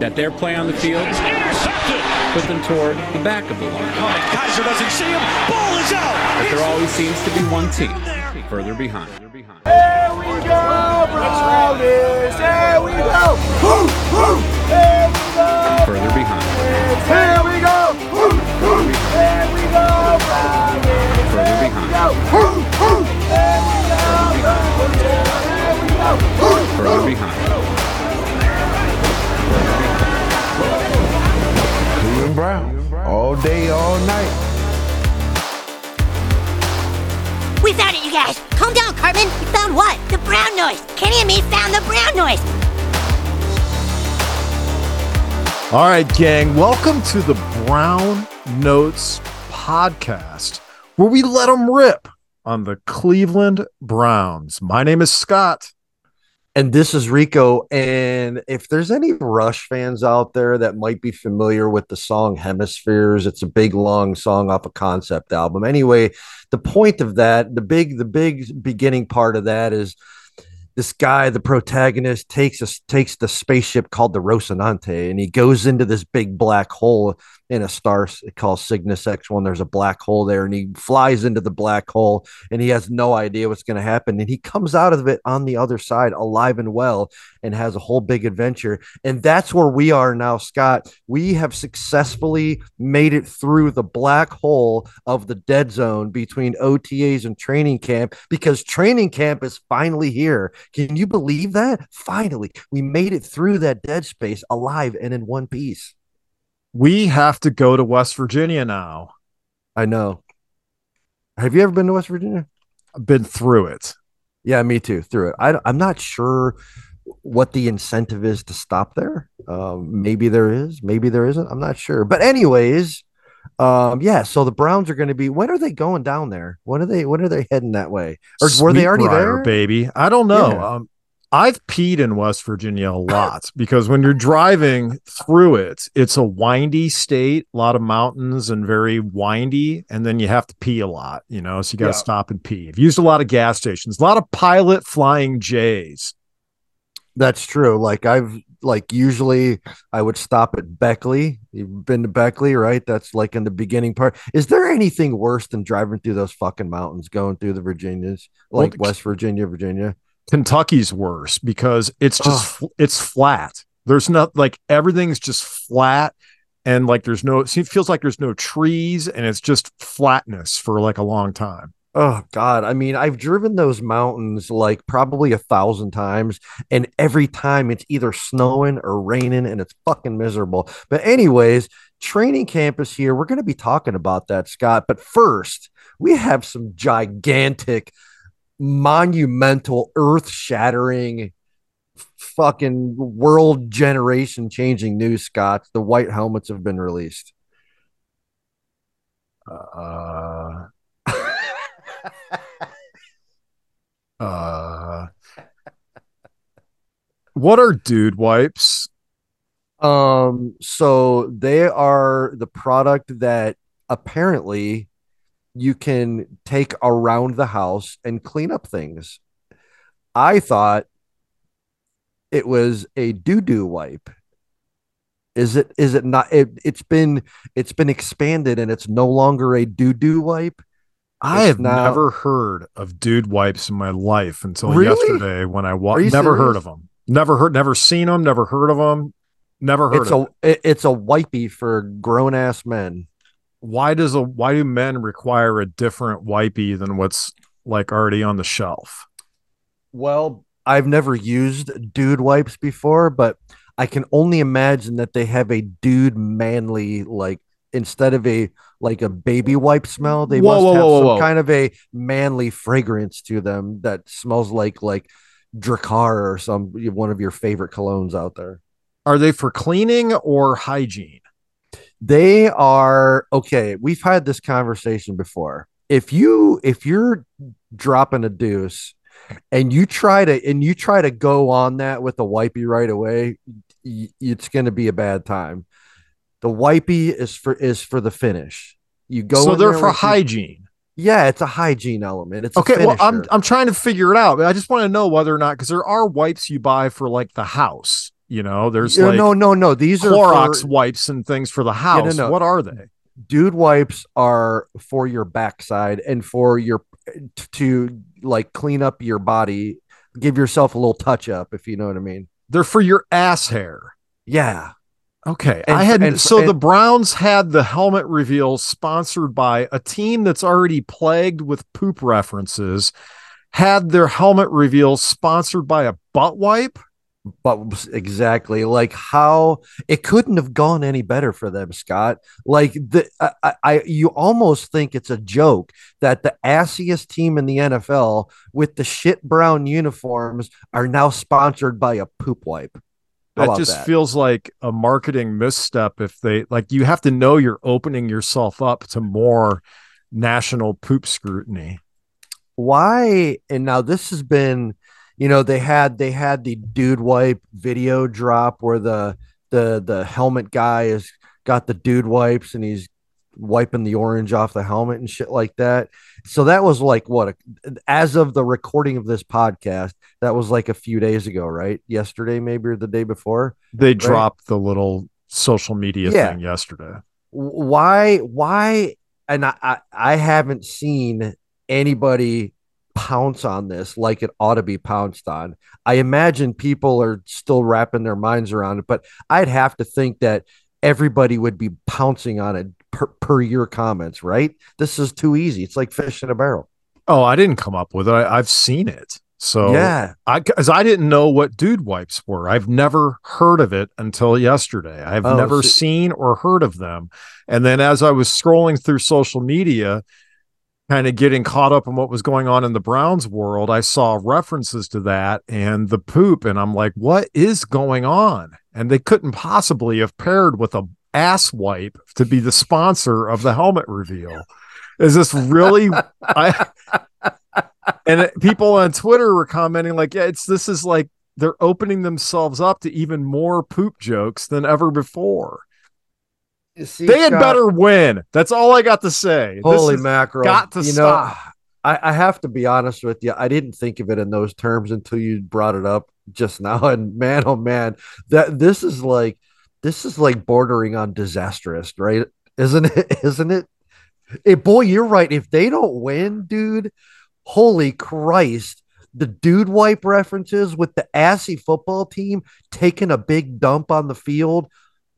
that their play on the field put them toward the back of the line. Oh, Kaiser doesn't see him. Ball is out. But there always seems to be one team further behind. Here we go, Brownies! Here we go! Woo, woo! Here we go! Further behind. Here we go! Woo, woo! Here we go, Brownies! Further behind. Woo, woo! Here we go, Brownies! Here we go! Woo, Further woo! behind. Brown. All day, all night. We found it, you guys! Calm down, Cartman! We found what? The brown noise! Kenny and me found the brown noise! All right, gang, welcome to the Brown Notes podcast, where we let them rip on the Cleveland Browns. My name is Scott. And this is Rico. And if there's any Rush fans out there that might be familiar with the song Hemispheres, it's a big long song off a concept album. Anyway, the point of that, the big, the big beginning part of that is this guy, the protagonist, takes us takes the spaceship called the Rocinante, and he goes into this big black hole in a star called Cygnus X1. There's a black hole there, and he flies into the black hole, and he has no idea what's going to happen. And he comes out of it on the other side, alive and well, and has a whole big adventure. And that's where we are now, Scott. We have successfully made it through the black hole of the dead zone between OTAs and training camp because training camp is finally here. Can you believe that? Finally, we made it through that dead space alive and in one piece. We have to go to West Virginia now. I know. Have you ever been to West Virginia? I've been through it. Yeah, me too. Through it. I, I'm not sure what the incentive is to stop there. Um, maybe there is, maybe there isn't. I'm not sure. But anyways, um, yeah. So the Browns are going to be. When are they going down there? When are they? When are they heading that way? Or were they already Sweetbriar, there? baby? I don't know. Yeah. Um, I've peed in West Virginia a lot because when you're driving through it, it's a windy state, a lot of mountains and very windy, and then you have to pee a lot, you know, so you got to Yeah. stop and pee. I've used a lot of gas stations, a lot of pilot flying J's. That's true. Like I've like usually I would stop at Beckley. You've been to Beckley, right? That's like in the beginning part. Is there anything worse than driving through those fucking mountains, going through the Virginias, Well, like West Virginia, Virginia? Kentucky's worse because it's just Ugh. it's flat. There's not like everything's just flat and like there's no it feels like there's no trees and it's just flatness for like a long time. Oh God. I mean, I've driven those mountains like probably a thousand times, and every time it's either snowing or raining and it's fucking miserable. But, anyways, training camp is here. We're going to be talking about that, Scott. But first, we have some gigantic, monumental, earth shattering, fucking world generation changing news, Scott. The white helmets have been released. Uh uh What are dude wipes? Um, so they are the product that apparently you can take around the house and clean up things. I thought it was a doo-doo wipe. Is it is it not it, it's been it's been expanded and it's no longer a doo-doo wipe. I have now- never heard of dude wipes in my life until Really? yesterday when I wa- Are you never heard of them. Never heard, never seen them, never heard of them, never heard It's a it, it's a wipey for grown ass men. Why does a why do men require a different wipey than what's like already on the shelf? Well, I've never used dude wipes before, but I can only imagine that they have a dude manly like instead of a like a baby wipe smell, they Whoa, must whoa, have whoa, some kind of a manly fragrance to them that smells like like Drakkar or some one of your favorite colognes out there. Are they for cleaning or hygiene? They are okay. We've had this conversation before. If you if you're dropping a deuce and you try to and you try to go on that with the wipey right away, it's going to be a bad time. The wipey is for is for the finish. You go so they're for hygiene. yeah, it's a hygiene element. It's a Okay, well, I'm. I'm trying to figure it out. I just want to know whether or not because there are wipes you buy for like the house, You know, there's Yeah, like no, no, no. These are Clorox for- wipes and things for the house. no. What are they? dude wipes are for your backside and for your to like clean up your body, give yourself a little touch up, if you know what I mean. They're for your ass hair. Yeah. Okay. And I had and so the Browns had the helmet reveal sponsored by a team that's already plagued with poop references, had their helmet reveal sponsored by a butt wipe. But exactly like how it couldn't have gone any better for them, Scott. Like the I, I- you almost think it's a joke that the assiest team in the NFL with the shit brown uniforms are now sponsored by a poop wipe. That just that? feels like a marketing misstep if they like you have to know you're opening yourself up to more national poop scrutiny. why and now this has been you know they had they had the dude wipe video drop where the the the helmet guy has got the dude wipes and he's wiping the orange off the helmet and shit like that so that was like what a, as of the recording of this podcast that was like a few days ago right yesterday maybe or the day before They dropped the little social media Yeah. thing yesterday. why why and I, I i haven't seen anybody pounce on this like it ought to be pounced on i imagine people are still wrapping their minds around it but i'd have to think that everybody would be pouncing on it per, per your comments right this is too easy it's like fish in a barrel Oh, I didn't come up with it. I, I've seen it. So yeah I because I didn't know what dude wipes were. I've never heard of it until yesterday. I've Oh, never so- seen or heard of them. And then as I was scrolling through social media, kind of getting caught up in what was going on in the Browns world, I saw references to that and the poop, and I'm like, what is going on? And they couldn't possibly have paired with a ass wipe to be the sponsor of the helmet reveal. Is this really? I and it- people on Twitter were commenting like, yeah, it's this is like they're opening themselves up to even more poop jokes than ever before. See, They had Scott- better win. That's all I got to say. Holy mackerel! got to you stop. Know, I, I have to be honest with you. I didn't think of it in those terms until you brought it up just now. And man, oh man, that this is like this is like bordering on disastrous, right? Isn't it? Isn't it? Eh, boy, you're right. If they don't win, dude, holy Christ. The dude wipe references with the assy football team taking a big dump on the field.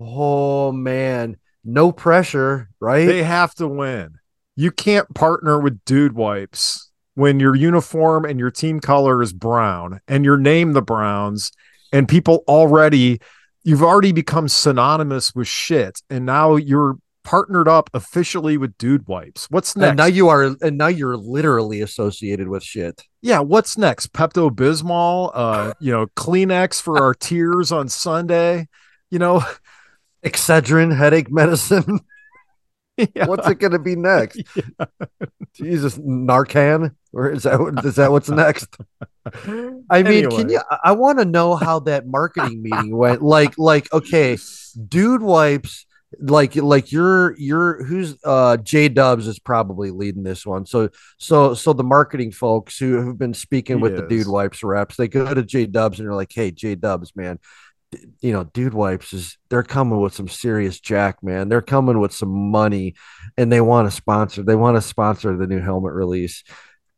Oh man, no pressure, right? They have to win. You can't partner with dude wipes when your uniform and your team color is brown and your name the Browns and people already you've already become synonymous with shit and now you're partnered up officially with dude wipes. What's next? And now you are, and now you're literally associated with shit. yeah, what's next? Pepto Bismol, uh, you know, Kleenex for our tears on Sunday. You know, Excedrin, headache medicine. Yeah. What's it going to be next? Jesus, Narcan, or is that what- is that what's next? I mean, can you? I- I want to know how that marketing meeting went. Like, like, okay, dude wipes. Like, like you're you're who's uh J Dubs is probably leading this one. So, so, so the marketing folks who have been speaking He with the dude wipes reps, they go to J Dubs and they're like, "Hey, J Dubs, man, d- you know, dude wipes is they're coming with some serious jack, man. They're coming with some money, and they want to sponsor. They want to sponsor the new helmet release."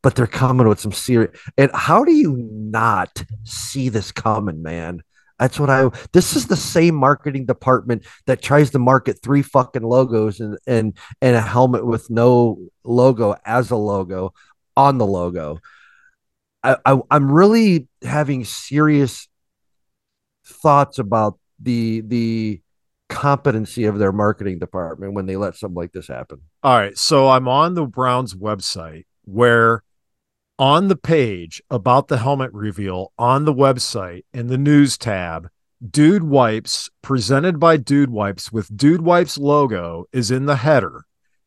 But they're coming with some serious. And how do you not see this coming, man? That's what I. This is the same marketing department that tries to market three fucking logos and and and a helmet with no logo as a logo on the logo. I, I I'm really having serious thoughts about the the competency of their marketing department when they let something like this happen. All right. So I'm on the Browns website where on the page about the helmet reveal on the website in the news tab, Dude Wipes, presented by Dude Wipes with Dude Wipes logo, is in the header.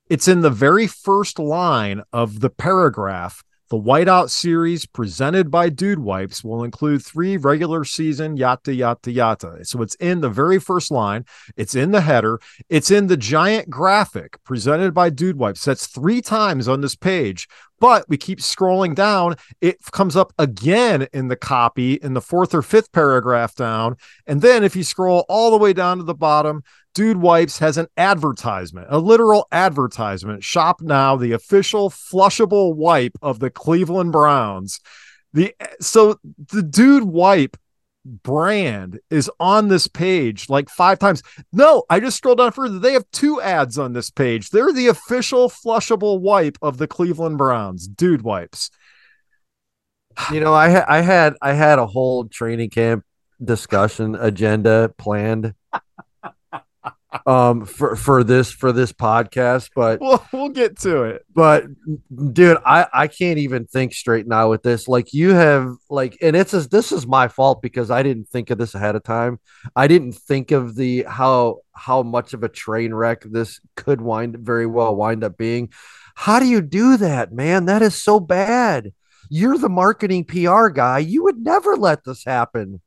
It's in the very first line of the paragraph. The Whiteout series presented by Dude Wipes will include three regular season yada yada yada. So it's in the very first line. It's in the header. It's in the giant graphic presented by Dude Wipes. That's three times on this page But we keep scrolling down. It comes up again in the copy in the fourth or fifth paragraph down. And then if you scroll all the way down to the bottom, Dude Wipes has an advertisement, a literal advertisement. Shop now, the official flushable wipe of the Cleveland Browns. The eh, so the Dude Wipe brand is on this page like five times. No, I just scrolled down further. They have two ads on this page. They're the official flushable wipe of the Cleveland Browns, Dude Wipes. You know, I I had I had a whole training camp discussion agenda planned um for for this for this podcast but We'll, we'll get to it. but dude i i can't even think straight now with this. Like you have like and it's as this is my fault because i didn't think of this ahead of time. I didn't think of the how how much of a train wreck this could wind very well wind up being. How do you do that man? That is so bad. You're the marketing pr guy. You would never let this happen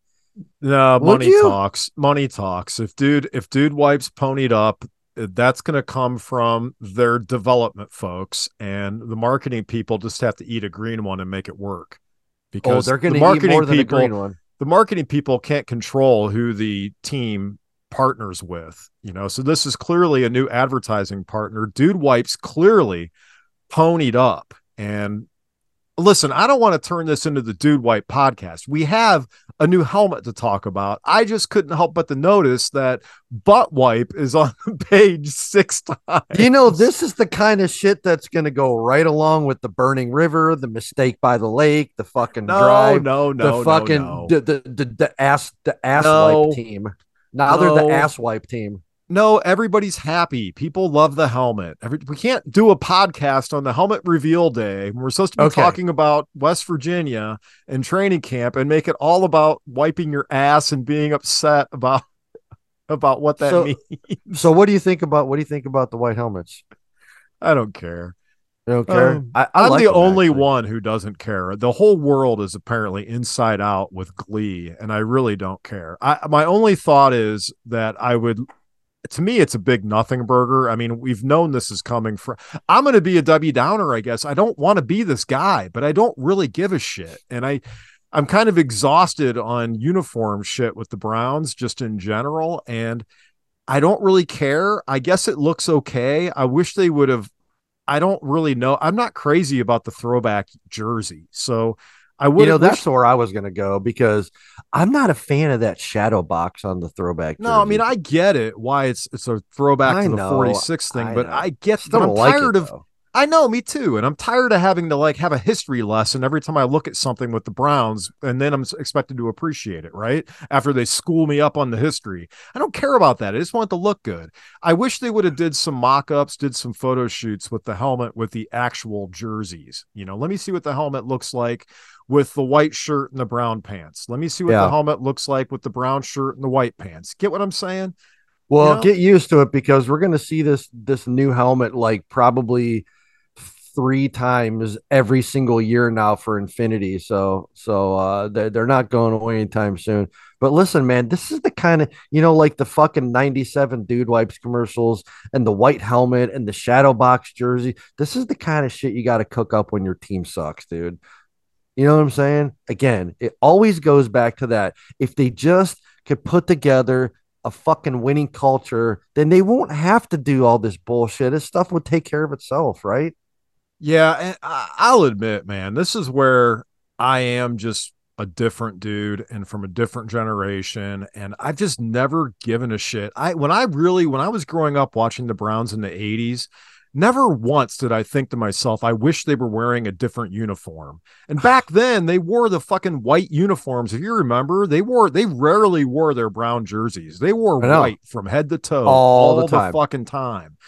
No, money talks. Money talks. If dude, if dude wipes ponied up, uh, that's going to come from their development folks, and the marketing people just have to eat a green one and make it work. oh Because they're going the to eat marketing more than people, a green one the marketing people can't control who the team partners with. You know, so this is clearly a new advertising partner. Dude wipes clearly ponied up and. Listen, I don't want to turn this into the Dude Wipe podcast. We have a new helmet to talk about. I just couldn't help but to notice that butt wipe is on page six times. You know, this is the kind of shit that's going to go right along with the burning river, the mistake by the lake, the fucking no, drive, no, no, the fucking no, no. The, the the the ass the ass No. wipe team. Now they're the ass wipe team. No, everybody's happy. People love the helmet. Every, we can't do a podcast on the helmet reveal day. We're supposed to be Okay. talking about West Virginia and training camp and make it all about wiping your ass and being upset about about what that So- means. So what do you think about what do you think about the white helmets? I don't care. You don't care. Um, I, I I'm like the only actually. one who doesn't care. The whole world is apparently inside out with glee, and I really don't care. I my only thought is that I would to me it's a big nothing burger. I mean, we've known this is coming from I'm gonna be a W Downer, I guess. I don't want to be this guy, but I don't really give a shit. And I I'm kind of exhausted on uniform shit with the Browns just in general. And I don't really care. I guess it looks okay. I wish they would have I don't really know. I'm not crazy about the throwback jersey. So I would You know, that's where I was gonna go because I'm not a fan of that shadow box on the throwback. no, I mean. I get it why it's it's a throwback I to the know, 46 thing, I but know. I get but I'm like tired it, of though. I know, me too. And I'm tired of having to like have a history lesson every time I look at something with the Browns, and then I'm expected to appreciate it, right? After they school me up on the history. I don't care about that. I just want it to look good. I wish they would have did some mock-ups, did some photo shoots with the helmet with the actual jerseys. You know, let me see what the helmet looks like with the white shirt and the brown pants. Let me see what Yeah. the helmet looks like with the brown shirt and the white pants. Get what I'm saying? Well, know? get used to it because we're going to see this this new helmet like probably three times every single year now for Infinity. So so uh they're, they're not going away anytime soon. But listen, man, this is the kind of you know like the fucking 97 dude wipes commercials and the white helmet and the shadow box jersey. This is the kind of shit you got to cook up when your team sucks, dude. You know what I'm saying? Again, it always goes back to that. If they just could put together a fucking winning culture, then they won't have to do all this bullshit. This stuff would take care of itself, right? Yeah, and I'll admit, man, this is where I am just a different dude and from a different generation, and I've just never given a shit. I when I really when I was growing up watching the Browns in the '80s, never once did I think to myself, I wish they were wearing a different uniform. And back then, they wore the fucking white uniforms. If you remember, they wore they rarely wore their brown jerseys. They wore white from head to toe All the time. fucking time.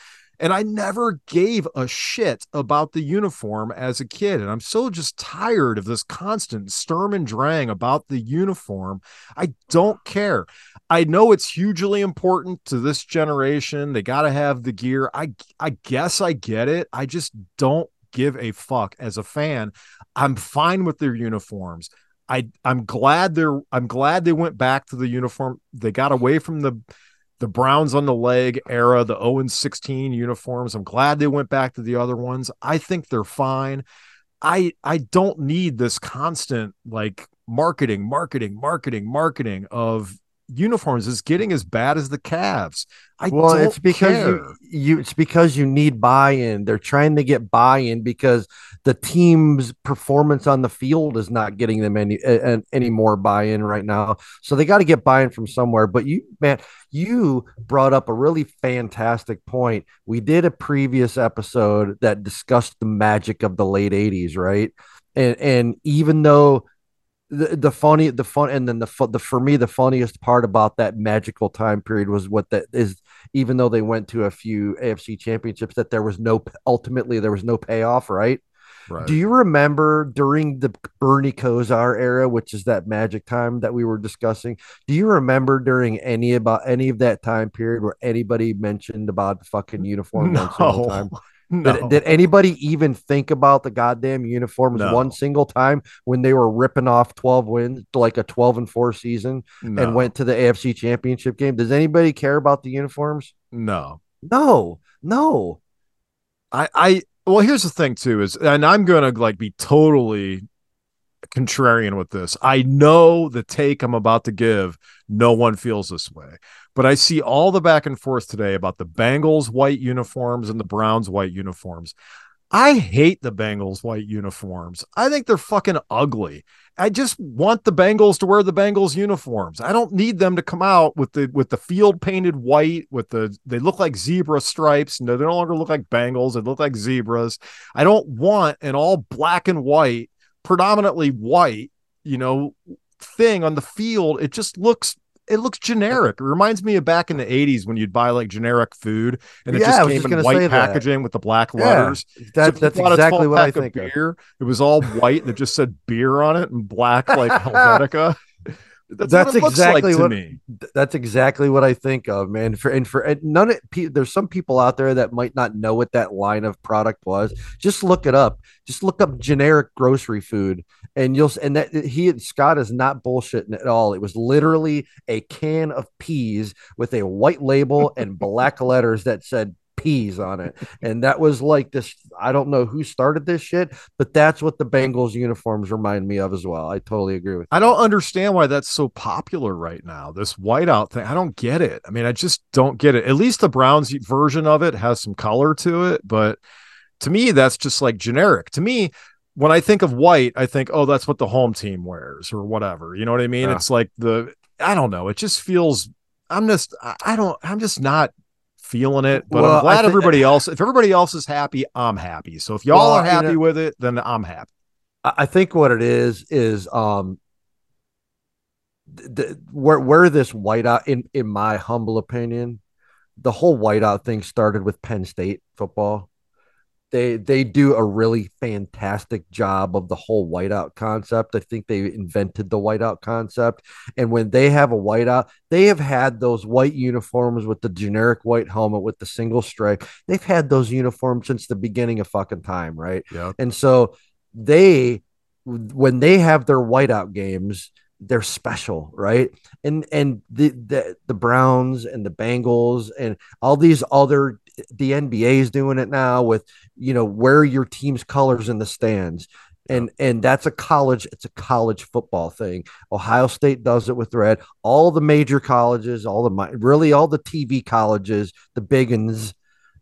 And I never gave a shit about the uniform as a kid. And I'm so just tired of this constant sturm and drang about the uniform. I don't care. I know it's hugely important to this generation. They got to have the gear. I I guess I get it. I just don't give a fuck as a fan. I'm fine with their uniforms. I I'm glad they're I'm glad they went back to the uniform. They got away from the the Browns on the leg era, the 0 and 16 uniforms. I'm glad they went back to the other ones. I think they're fine. I I don't need this constant like marketing, marketing, marketing, marketing of uniforms is getting as bad as the Cavs. I well, it's because you, you it's because you need buy-in. They're trying to get buy-in because the team's performance on the field is not getting them any any more buy-in right now. So they got to get buy-in from somewhere. But you, man, you brought up a really fantastic point. We did a previous episode that discussed the magic of the late '80s, right? And and even though the, the funny the fun and then the the for me the funniest part about that magical time period was what that is even though they went to a few AFC championships that there was no ultimately there was no payoff right Right. do you remember during the Bernie Kosar era, which is that magic time that we were discussing? Do you remember during any about any of that time period where anybody mentioned about the fucking uniform No. No. Did, did anybody even think about the goddamn uniforms No. one single time when they were ripping off 12 wins like a 12 and 4 season no. and went to the AFC championship game? Does anybody care about the uniforms? no. No, no. I, I well, here's the thing too is, and I'm gonna like be totally contrarian with this. I know the take I'm about to give. No one feels this way, but I see all the back and forth today about the Bengals white uniforms and the Browns white uniforms. I hate the Bengals white uniforms. I think they're fucking ugly. I just want the Bengals to wear the Bengals uniforms. I don't need them to come out with the with the field painted white with the they look like zebra stripes. No, they no longer look like Bengals. They look like zebras. I don't want an all black and white, predominantly white, you know, thing on the field. It just looks it looks generic. It reminds me of back in the 80s when you'd buy like generic food and it Yeah, just came just in white say that. packaging with the black letters. Yeah. That, So that's if you bought a exactly what I of think of. beer, It was all white and it just said beer on it and black like Helvetica. That's, That's what exactly like to what- me. That's exactly what I think of, man. For and for and none of pe- there's some people out there that might not know what that line of product was. Just look it up. Just look up generic grocery food, and you'll and that he Scott is not bullshitting at all. It was literally a can of peas with a white label and black letters that said peas on it, and that was like this. I don't know who started this shit, but that's what the Bengals uniforms remind me of as well. I totally agree with. I don't understand why that's so popular right now. This whiteout thing, I don't get it. I mean, I just don't get it. At least the Browns version of it has some color to it, but to me, that's just like generic. To me, when I think of white, I think, oh, that's what the home team wears or whatever. You know what I mean? Yeah. It's like the, I don't know. It just feels, I'm just, I don't, I'm just not feeling it, but Well, I'm glad thi- everybody else, if everybody else is happy, I'm happy. So if y'all Well, are you happy know- with it, then I'm happy. I I think what it is is um the, where where this whiteout in in my humble opinion, the whole whiteout thing started with Penn State football. They they do a really fantastic job of the whole whiteout concept. I think they invented the whiteout concept. And when they have a whiteout, they have had those white uniforms with the generic white helmet with the single stripe. They've had those uniforms since the beginning of fucking time, right? Yeah. And so they when they have their whiteout games, they're special, right? And and the the, the Browns and the Bengals and all these other the NBA is doing it now with you know wear your team's colors in the stands. And and that's a college, it's a college football thing. Ohio State does it with red. All the major colleges, all the really all the TV colleges, the big uns,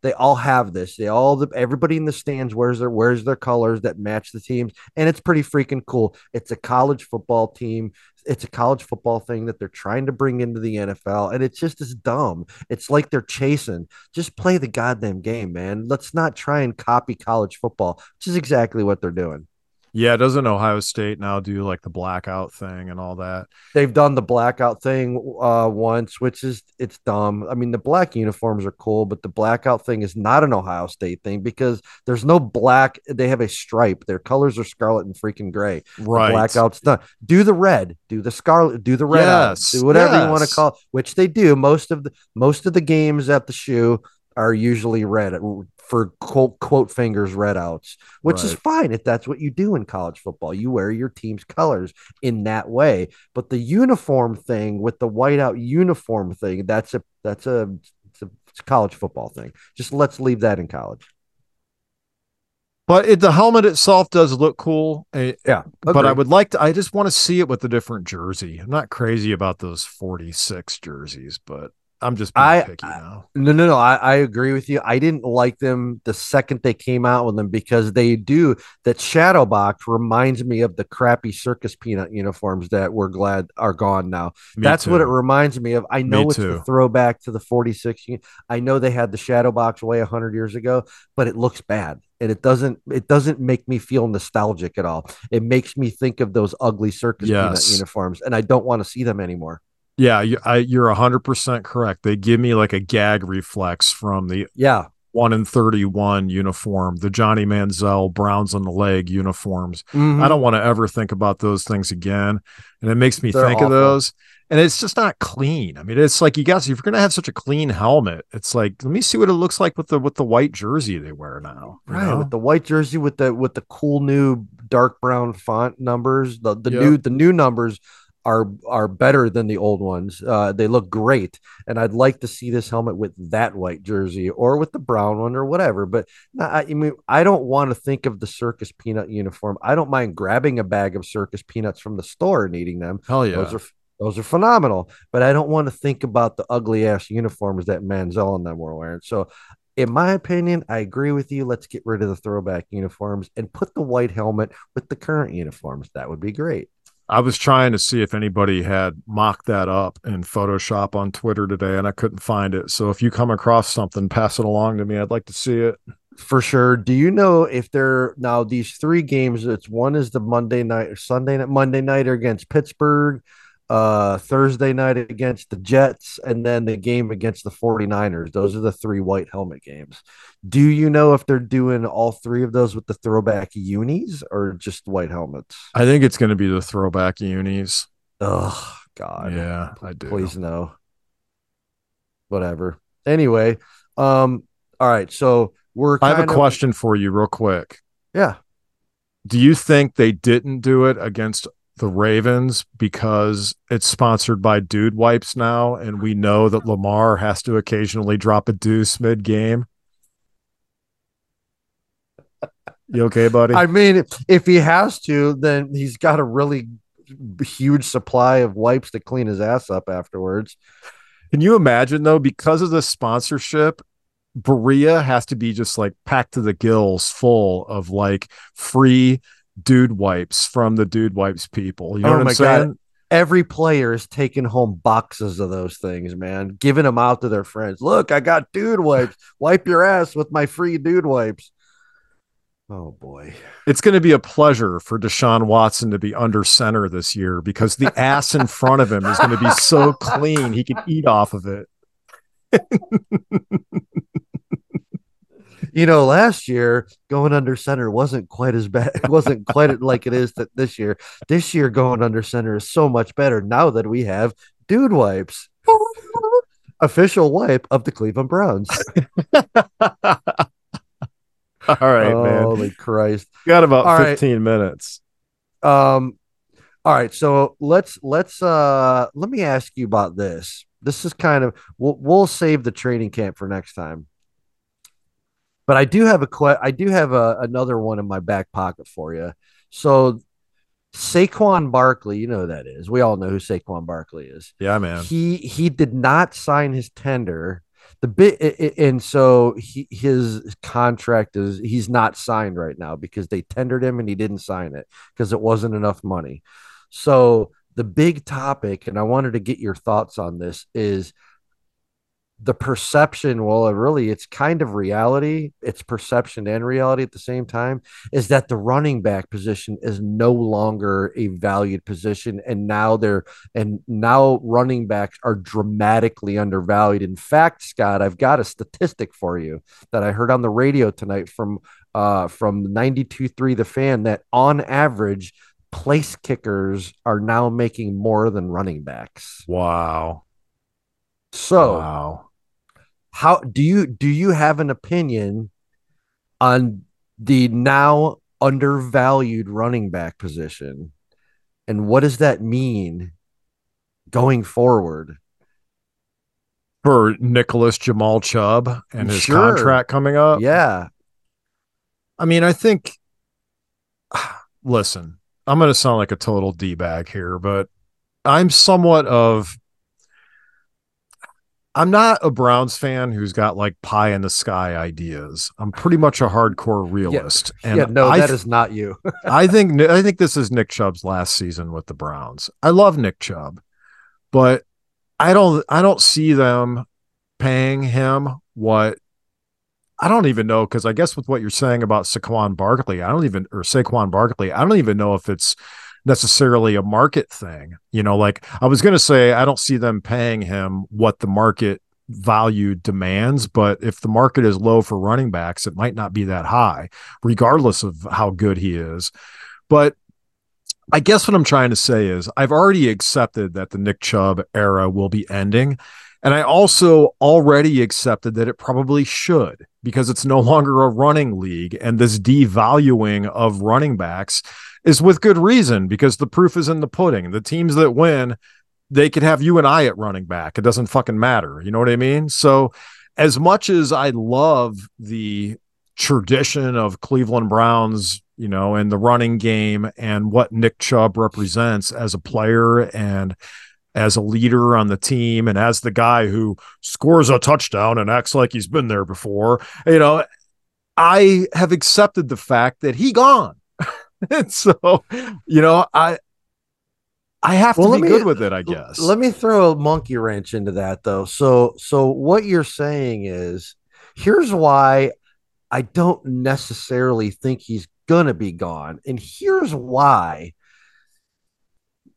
they all have this. They all the everybody in the stands wears their wears their colors that match the teams, and it's pretty freaking cool. It's a college football team. It's a college football thing that they're trying to bring into the NFL, and it's just as dumb. It's like they're chasing. Just play the goddamn game, man. Let's not try and copy college football, which is exactly what they're doing. Yeah, doesn't Ohio State now do like the blackout thing and all that? They've done the blackout thing uh, once, which is it's dumb. I mean, the black uniforms are cool, but the blackout thing is not an Ohio State thing because there's no black. They have a stripe. Their colors are scarlet and freaking gray. The Right. blackout's done. Do the red. Do the scarlet. Do the red. out, Yes, Do whatever you want to call, it, which they do. Most of the most of the games at the shoe are usually red for quote quote fingers red outs, which is fine if that's what you do in college football. You wear your team's colors in that way. But the uniform thing with the whiteout uniform thing, that's a that's a it's a, it's a college football thing. Just let's leave that in college. But it, the helmet itself does look cool. eh, Yeah, but I would like to. I just want to see it with a different jersey. I'm not crazy about those 46 jerseys, but I'm just being I- picky now. No, no, no. I, I agree with you. I didn't like them the second they came out with them because they do that shadow box reminds me of the crappy circus peanut uniforms that we're glad are gone now. Me That's what it reminds me of. I know it's too. the throwback to the 46. I know they had the shadow box way 100 years ago, but it looks bad and it doesn't it doesn't make me feel nostalgic at all. It makes me think of those ugly circus Yes. peanut uniforms and I don't want to see them anymore. Yeah, you, I, you're 100% correct. They give me like a gag reflex from the Yeah. 1 in 31 uniform, the Johnny Manziel Browns on the leg uniforms. Mhm. I don't want to ever think about those things again. And it makes me They're think of those. And it's just not clean. I mean, it's like you guys, if you're gonna have such a clean helmet, it's like let me see what it looks like with the with the white jersey they wear now. Right, know? with the white jersey with the with the cool new dark brown font numbers. The the Yep. new the new numbers are are better than the old ones. Uh, they look great, and I'd like to see this helmet with that white jersey or with the brown one or whatever. But I, I mean, I don't want to think of the circus peanut uniform. I don't mind grabbing a bag of circus peanuts from the store and eating them. Hell yeah. Those are those are phenomenal. But I don't want to think about the ugly ass uniforms that Manziel and them were wearing. So, in my opinion, I agree with you. Let's get rid of the throwback uniforms and put the white helmet with the current uniforms. That would be great. I was trying to see if anybody had mocked that up in Photoshop on Twitter today, and I couldn't find it. So if you come across something, pass it along to me. I'd like to see it. For sure. Do you know if they're now these three games? It's one is the Monday night Sunday night, Monday night against Pittsburgh, uh, Thursday night against the Jets, and then the game against the 49ers. Those are the three white helmet games. Do you know if they're doing all three of those with the throwback unis or just white helmets? I think it's going to be the throwback unis. Oh, God. Yeah, I do. Please no. Whatever. Anyway, um, all right. So we're I have a of- question for you, real quick. Yeah. Do you think they didn't do it against the Ravens because it's sponsored by Dude Wipes now, and we know that Lamar has to occasionally drop a deuce mid game? You okay, buddy? I mean, if, if he has to, then he's got a really huge supply of wipes to clean his ass up afterwards. Can you imagine though, because of the sponsorship, Berea has to be just like packed to the gills full of like free dude wipes from the dude wipes people. You know Oh what I'm saying? God. Every player is taking home boxes of those things, man, giving them out to their friends. Look, I got dude wipes. Wipe your ass with my free dude wipes. Oh boy. It's going to be a pleasure for Deshaun Watson to be under center this year because the ass in front of him is going to be so clean he can eat off of it. You know, last year going under center wasn't quite as bad. It wasn't quite like it is that this year. This year going under center is so much better now that we have dude wipes. Official wipe of the Cleveland Browns. All right, man. Holy Christ. Got about All right. 15 minutes. Um all right, so let's let's uh let me ask you about this. This is kind of we'll we'll save the training camp for next time. But I do have a que- I do have a, another one in my back pocket for you. So Saquon Barkley, you know who that is. We all know who Saquon Barkley is. Yeah, man. He he did not sign his tender. The bit and so he his contract is he's not signed right now because they tendered him and he didn't sign it because it wasn't enough money. So the big topic, and I wanted to get your thoughts on this, is the perception. Well, it really, it's kind of reality. It's perception and reality at the same time. Is that the running back position is no longer a valued position, and now they're and now running backs are dramatically undervalued. In fact, Scott, I've got a statistic for you that I heard on the radio tonight from uh from 92.3 the fan that on average place kickers are now making more than running backs. Wow. So wow. How do you do you have an opinion on the now undervalued running back position and what does that mean going forward For Nicholas Jamal Chubb and his Sure. contract coming up. yeah I mean, I think. Listen, I'm going to sound like a total d bag here, but I'm somewhat of. I'm not a Browns fan who's got like pie in the sky ideas. I'm pretty much a hardcore realist, and yeah, no, I that is not you. I think I think this is Nick Chubb's last season with the Browns. I love Nick Chubb, but I don't I don't see them paying him what I don't even know because I guess with what you're saying about Saquon Barkley, I don't even or Saquon Barkley, I don't even know if it's necessarily a market thing. You know, like I was going to say, I don't see them paying him what the market value demands, but if the market is low for running backs, it might not be that high, regardless of how good he is. But I guess what I'm trying to say is I've already accepted that the Nick Chubb era will be ending. And I also already accepted that it probably should because it's no longer a running league. And this devaluing of running backs is with good reason because the proof is in the pudding. The teams that win, they could have you and I at running back. It doesn't fucking matter. You know what I mean? So, as much as I love the tradition of Cleveland Browns, you know, and the running game and what Nick Chubb represents as a player and as a leader on the team and as the guy who scores a touchdown and acts like he's been there before, you know, I have accepted the fact that he gone. And so, you know, I I have Well, to be me- good with it, I guess. Let me throw a monkey wrench into that though. So so what you're saying is here's why I don't necessarily think he's gonna be gone. And here's why.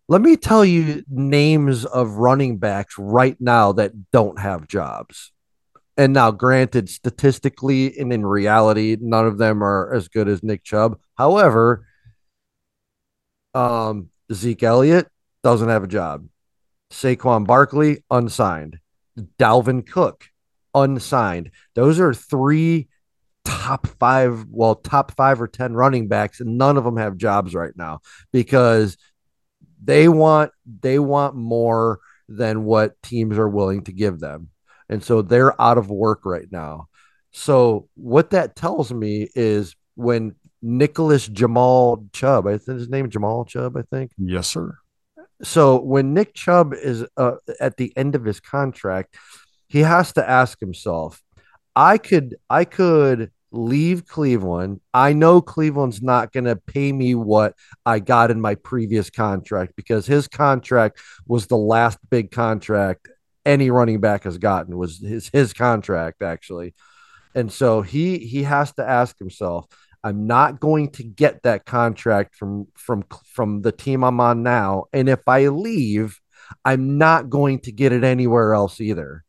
Let me tell you names of running backs right now that don't have jobs. And now, granted, statistically and in reality, none of them are as good as Nick Chubb. However, um, Zeke Elliott doesn't have a job. Saquon Barkley, unsigned. Dalvin Cook, unsigned. Those are three top five, well, top five or 10 running backs, and none of them have jobs right now because they want they want more than what teams are willing to give them. And so they're out of work right now. So what that tells me is when Nicholas Jamal Chubb, I think his name is Jamal Chubb, I think. yes, sir. So when Nick Chubb is uh, at the end of his contract, he has to ask himself, I could I could leave Cleveland. I know Cleveland's not going to pay me what I got in my previous contract because his contract was the last big contract any running back has gotten was his his contract actually. And so he he has to ask himself, I'm not going to get that contract from from from the team I'm on now, and if I leave, I'm not going to get it anywhere else either.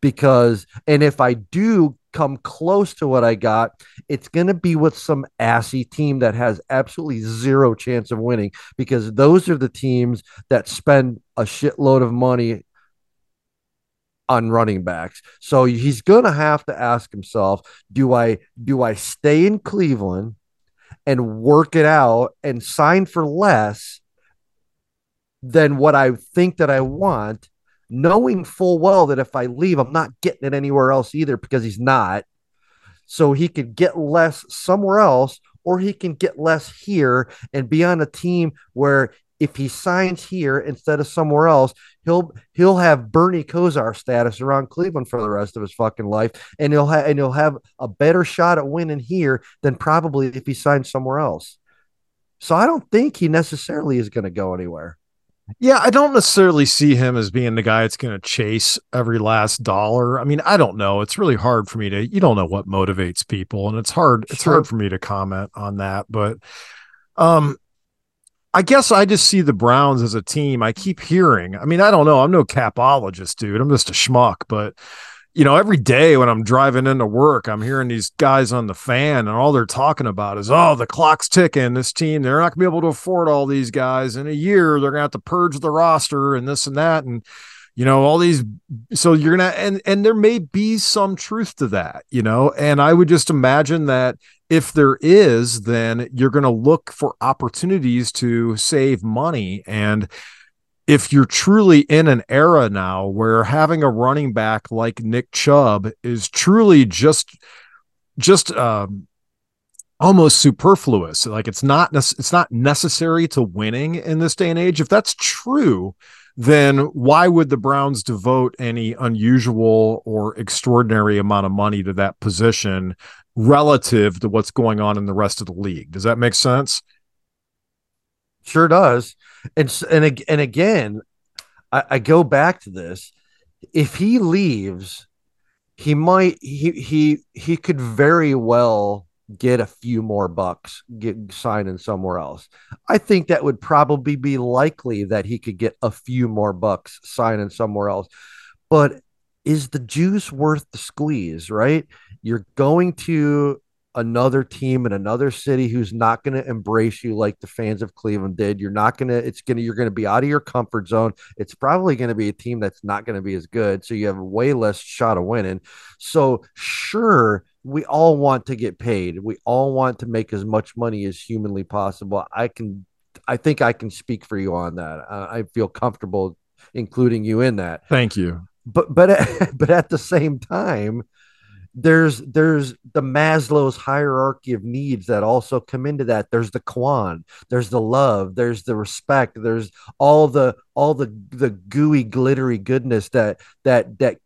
Because and if I do come close to what I got, it's going to be with some assy team that has absolutely zero chance of winning because those are the teams that spend a shitload of money on running backs. So he's going to have to ask himself, do I do I stay in Cleveland and work it out and sign for less than what I think that I want, knowing full well that if I leave, I'm not getting it anywhere else either because he's not. So he could get less somewhere else, or he can get less here and be on a team where if he signs here instead of somewhere else, he'll he'll have Bernie Kosar status around Cleveland for the rest of his fucking life, and he'll have and he'll have a better shot at winning here than probably if he signs somewhere else. So I don't think he necessarily is going to go anywhere. Yeah, I don't necessarily see him as being the guy that's going to chase every last dollar. I mean, I don't know. It's really hard for me to. You don't know what motivates people, and it's hard. It's Sure. hard for me to comment on that. But, um, I guess I just see the Browns as a team. I keep hearing. I mean, I don't know. I'm no capologist, dude. I'm just a schmuck. But you know, every day when I'm driving into work, I'm hearing these guys on the fan, and all they're talking about is, oh, the clock's ticking. This team, they're not gonna be able to afford all these guys in a year. They're gonna have to purge the roster and this and that, and you know, all these. So you're gonna, and and there may be some truth to that, you know. And I would just imagine that if there is, then you're gonna look for opportunities to save money and if you're truly in an era now where having a running back like Nick Chubb is truly just just um almost superfluous. Like it's not it's not necessary to winning in this day and age. If that's true, then why would the Browns devote any unusual or extraordinary amount of money to that position relative to what's going on in the rest of the league? Does that make sense? Sure does. And and and again, I, I go back to this. If he leaves, he might he he he could very well get a few more bucks get signing somewhere else. I think that would probably be likely that he could get a few more bucks signing somewhere else. But is the juice worth the squeeze, right? You're going to another team in another city who's not going to embrace you like the fans of Cleveland did. You're not going to, it's going to, you're going to be out of your comfort zone. It's probably going to be a team that's not going to be as good. So you have way less shot of winning. So, sure, we all want to get paid. We all want to make as much money as humanly possible. I can, I think I can speak for you on that. I feel comfortable including you in that Thank you. But but but at the same time there's there's the Maslow's hierarchy of needs that also come into that. There's the quan there's the love there's the respect there's all the all the the gooey glittery goodness that that that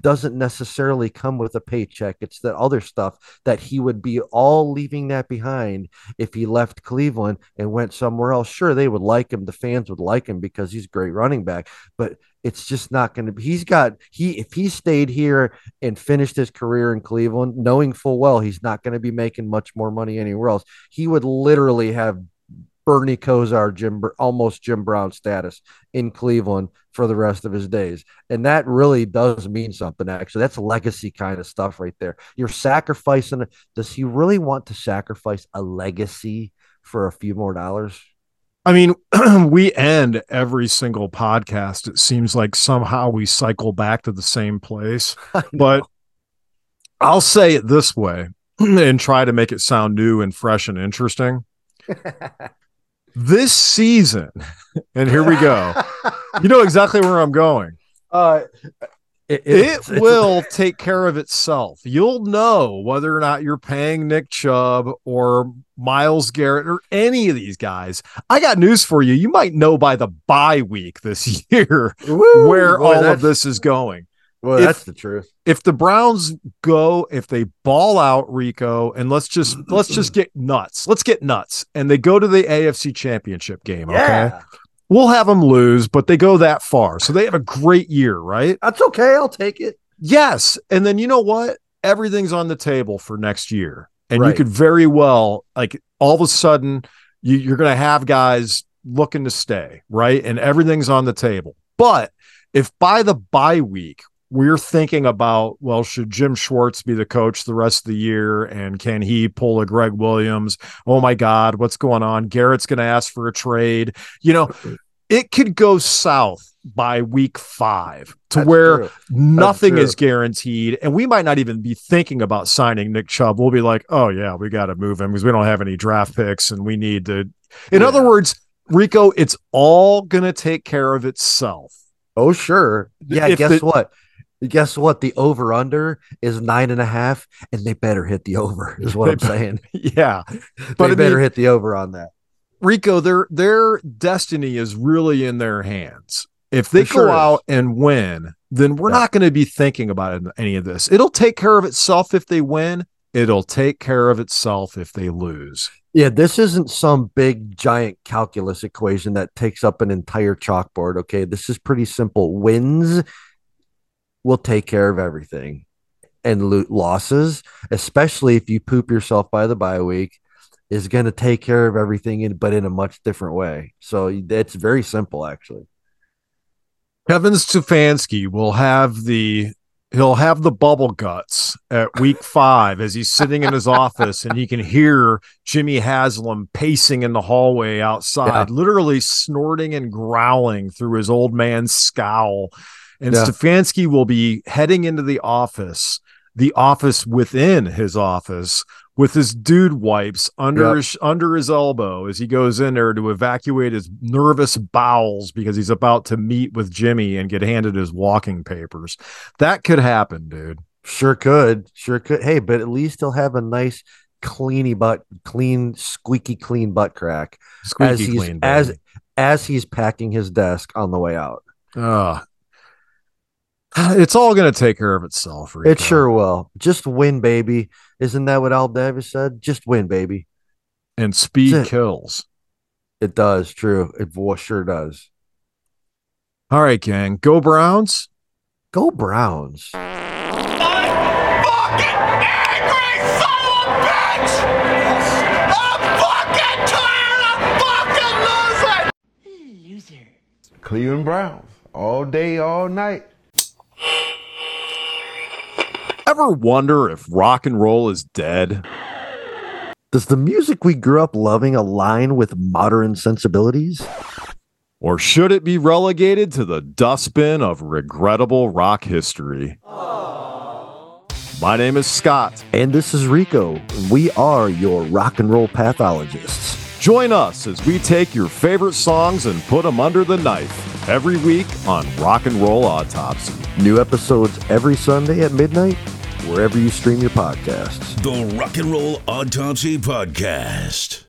doesn't necessarily come with a paycheck. It's that other stuff that he would be all leaving that behind if he left Cleveland and went somewhere else. Sure they would like him the fans would like him because he's a great running back but it's just not going to be he's got he if he stayed here and finished his career in Cleveland knowing full well he's not going to be making much more money anywhere else he would literally have Bernie Kosar Jim almost Jim Brown status in Cleveland for the rest of his days. And that really does mean something actually. That's legacy kind of stuff right there. You're sacrificing does he really want to sacrifice a legacy for a few more dollars I mean, we end every single podcast. It seems like somehow we cycle back to the same place. But I'll say it this way and try to make it sound new and fresh and interesting. this season, and here we go. You know exactly where I'm going. uh It it's- it's- will take care of itself. You'll know whether or not you're paying Nick Chubb or Myles Garrett or any of these guys. I got news for you. You might know by the bye week this year Woo! where Boy, all of this is going. Well, if- that's the truth. If the Browns go, if they ball out Rico, and let's just let's just get nuts. Let's get nuts. And they go to the AFC championship game. Okay. We'll have them lose, but they go that far. So they have a great year, right? that's okay. I'll take it. Yes. And then you know what? Everything's on the table for next year. And you could very well, like, all of a sudden, you, you're going to have guys looking to stay, right? And everything's on the table. But if by the bye week, we're thinking about, well, should Jim Schwartz be the coach the rest of the year? And can he pull a Gregg Williams? Oh my God, what's going on? Garrett's going to ask for a trade. You know, it could go south by week five to That's where true. nothing is guaranteed and we might not even be thinking about signing nick chubb we'll be like oh yeah we got to move him because we don't have any draft picks and we need to in Yeah. other words rico it's all gonna take care of itself Oh, sure. Yeah. If guess the- what? Guess what? The over under is nine and a half, and they better hit the over. Is what I'm saying. yeah But they I better mean- hit the over on that. rico their their destiny is really in their hands if they sure go is. out and win then we're Yeah. not going to be thinking about any of this it'll take care of itself if they win it'll take care of itself if they lose Yeah, this isn't some big giant calculus equation that takes up an entire chalkboard. Okay, this is pretty simple. Wins will take care of everything, and lo- losses, especially if you poop yourself by the bye week, is going to take care of everything, in, but in a much different way. So it's very simple, actually. Kevin Stefanski will have the he'll have the bubble guts at week five as he's sitting in his office and he can hear Jimmy Haslam pacing in the hallway outside, literally snorting and growling through his old man's scowl. And Yeah. Stefanski will be heading into the office, the office within his office, with his dude wipes under Yep. his under his elbow as he goes in there to evacuate his nervous bowels because he's about to meet with Jimmy and get handed his walking papers. That could happen, dude. Sure could, sure could. Hey, but at least he'll have a nice cleany butt, clean, squeaky clean butt crack Squeaky as he's clean. as as he's packing his desk on the way out. Ugh. it's all going to take care of itself. Rico. It sure will. Just win, baby. Isn't that what Al Davis said? Just win, baby. And speed it. kills. It does. True. It wa- sure does. All right, gang. Go Browns. Go Browns. I'm fucking angry son of a bitch. I'm fucking tired of fucking losing. Loser. Cleveland Browns. All day, all night. Ever wonder if rock and roll is dead? Does the music we grew up loving align with modern sensibilities? Or should it be relegated to the dustbin of regrettable rock history? My name is Scott. And this is Rico. We are your rock and roll pathologists. Join us as we take your favorite songs and put them under the knife every week on Rock and Roll Autopsy. New episodes every Sunday at midnight, wherever you stream your podcasts. The Rock and Roll Autopsy Podcast.